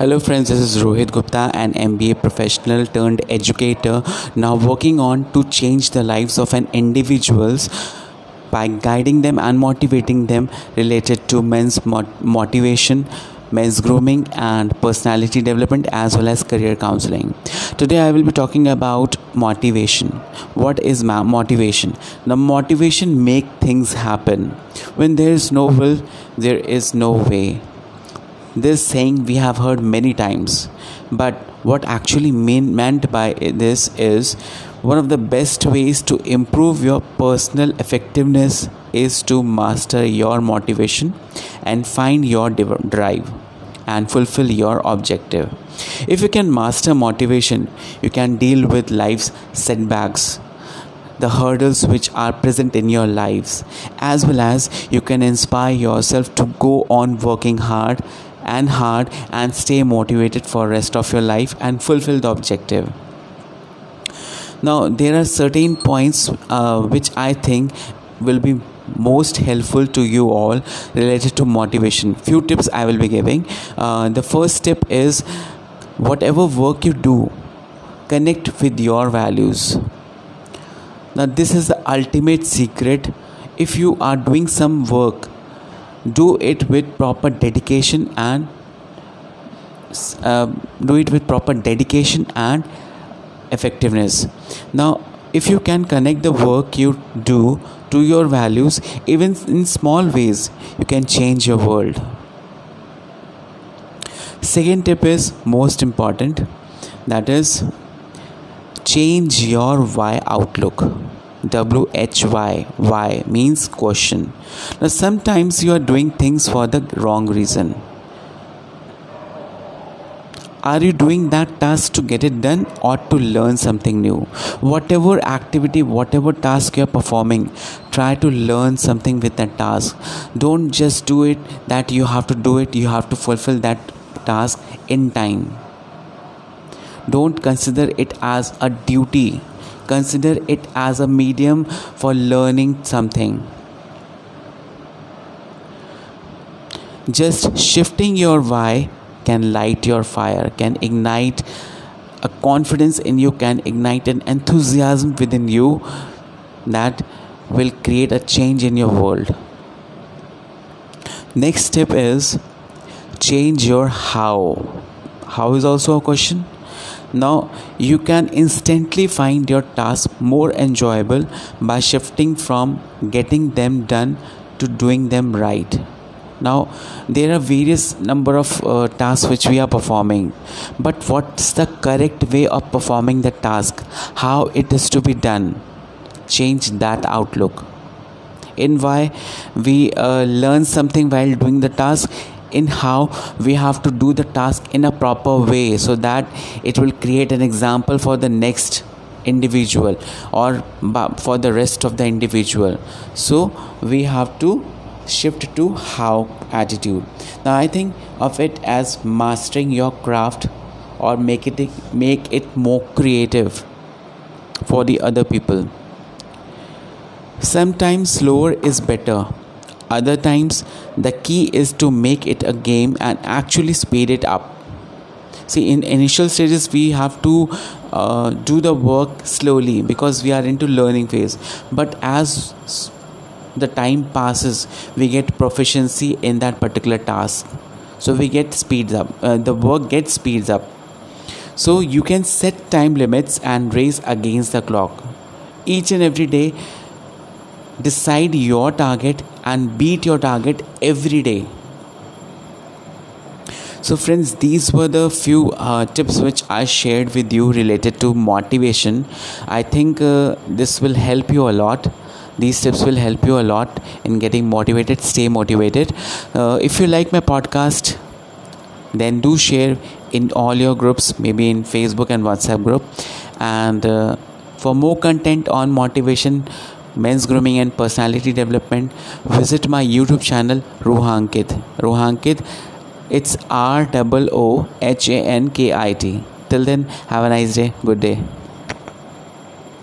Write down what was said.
Hello, friends. This is Rohit Gupta, an MBA professional turned educator, now working on to change the lives of an individuals by guiding them and motivating them related to men's mot- motivation men's grooming and personality development as well as career counseling. Today i will be talking about motivation. What is ma- motivation? The motivation make things happen. When there is no will there is no way this saying we have heard many times. But what actually mean, meant by this is one of the best ways to improve your personal effectiveness is to master your motivation and find your drive and fulfill your objective. If you can master motivation you can deal with life's setbacks the hurdles which are present in your lives as well as you can inspire yourself to go on working hard and hard and stay motivated for rest of your life and fulfill the objective. Now there are certain points uh, which i think will be most helpful to you all related to motivation. Few tips i will be giving. Uh, the first tip is whatever work you do connect with your values. Now this is the ultimate secret. If you are doing some work do it with proper dedication and uh, do it with proper dedication and effectiveness. Now if you can connect the work you do to your values even in small ways you can change your world. Second tip is most important that is change your why outlook W H Y. Why means question. Now, sometimes you are doing things for the wrong reason. Are you doing that task to get it done or to learn something new? Whatever activity, whatever task you're performing, try to learn something with that task. Don't just do it that you have to do it, you have to fulfill that task in time. Don't consider it as a duty consider it as a medium for learning something. Just shifting your why can light your fire can ignite a confidence in you can ignite an enthusiasm within you that will create a change in your world. Next step is change your how. How is also a question now you can instantly find your task more enjoyable by shifting from getting them done to doing them right. Now there are various number of uh, tasks which we are performing but what's the correct way of performing the task? How it is to be done? Change that outlook. In why we uh, learn something while doing the task in how we have to do the task in a proper way so that it will create an example for the next individual or for the rest of the individual. So we have to shift to how attitude. Now i think of it as mastering your craft or make it make it more creative for the other people. Sometimes slower is better other times the key is to make it a game and actually speed it up. See in initial stages we have to uh, do the work slowly because we are into learning phase. But as the time passes we get proficiency in that particular task. So we get speeds up uh, the work gets speeds up. So you can set time limits and race against the clock. Each and every day decide your target and beat your target every day. So friends these were the few uh, tips which i shared with you related to motivation. I think uh, this will help you a lot. These tips will help you a lot in getting motivated. Stay motivated. Uh, if you like my podcast then do share in all your groups maybe in facebook and whatsapp group. And uh, for more content on motivation men's grooming and personality development, visit my YouTube channel Roohankit. Roohankit, it's R O O H A N K I T. Till then, have a nice day. Good day.